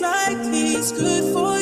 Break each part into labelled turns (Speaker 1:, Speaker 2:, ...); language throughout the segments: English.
Speaker 1: like he's good for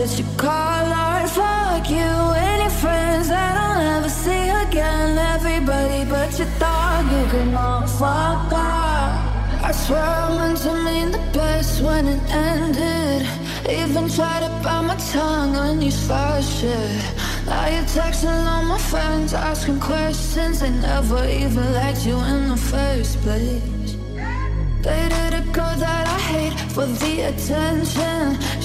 Speaker 2: that you call art. Fuck you and your friends that I'll never see again. Everybody but your dog, you can all fuck off. I swear I meant to mean the best when it ended. Even tried to bite my tongue on you started shit. Now you're texting all my friends, asking questions. They never even liked you in the first place. They did a girl that I hate for the attention.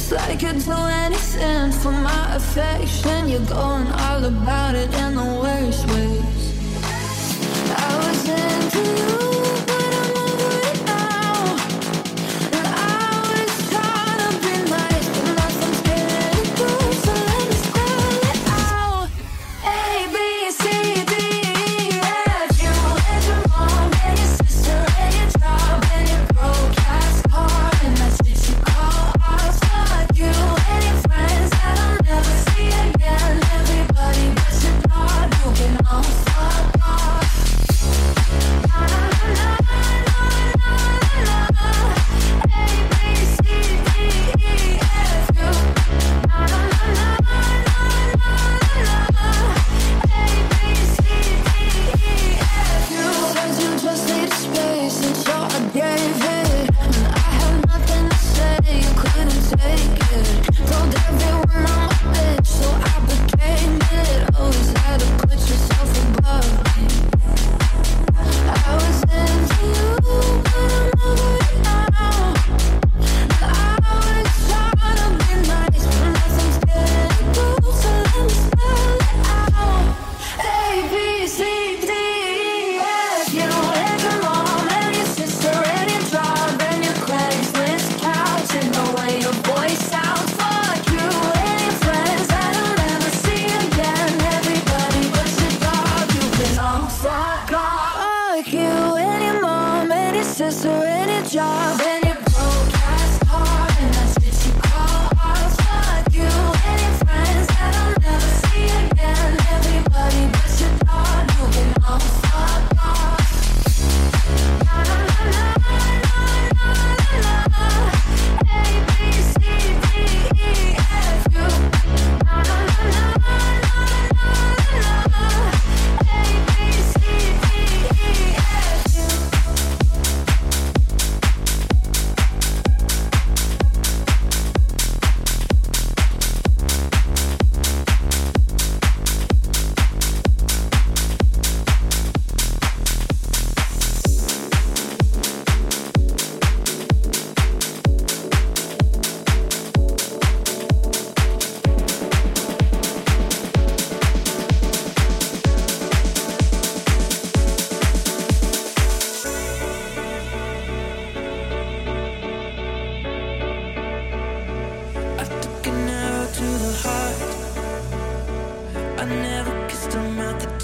Speaker 2: It's like you'd do anything for my affection. You're going all about it in the worst ways. I was into you.
Speaker 3: never kissed a mouth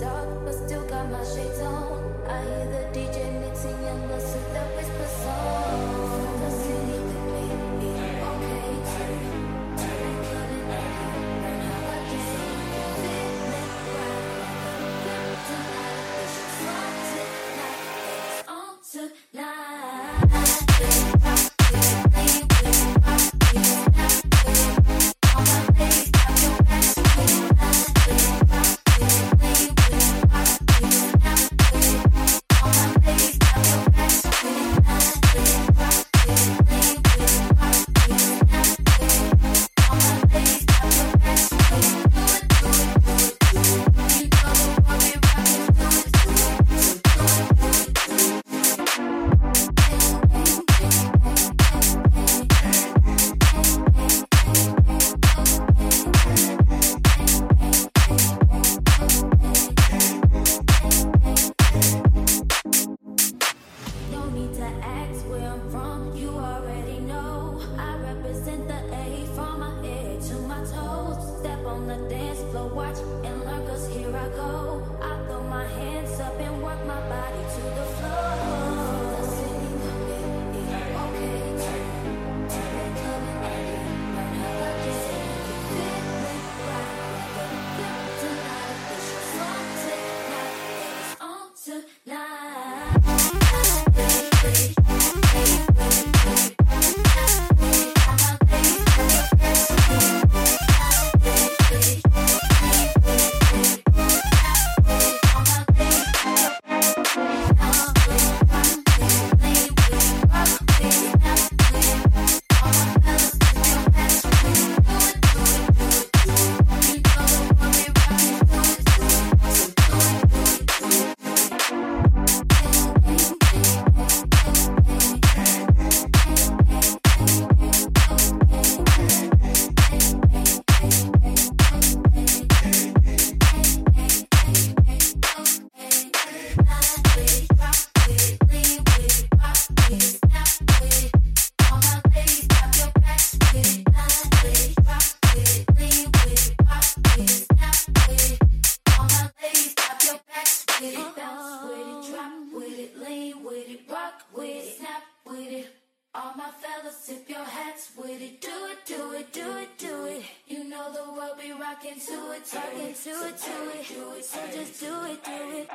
Speaker 2: dark, but still got my shades on. I hear the DJ mixing and listen that whisper song. Represent the A from my head to my toes. Step on the dance floor, watch and learn, cause here I go. I throw my hands up and work my body to the floor. All my fellas, tip your hats with it. Do it, do it, do it, do it. You know the world be rocking to it, talking to it, to it. To it. So just do it, do it.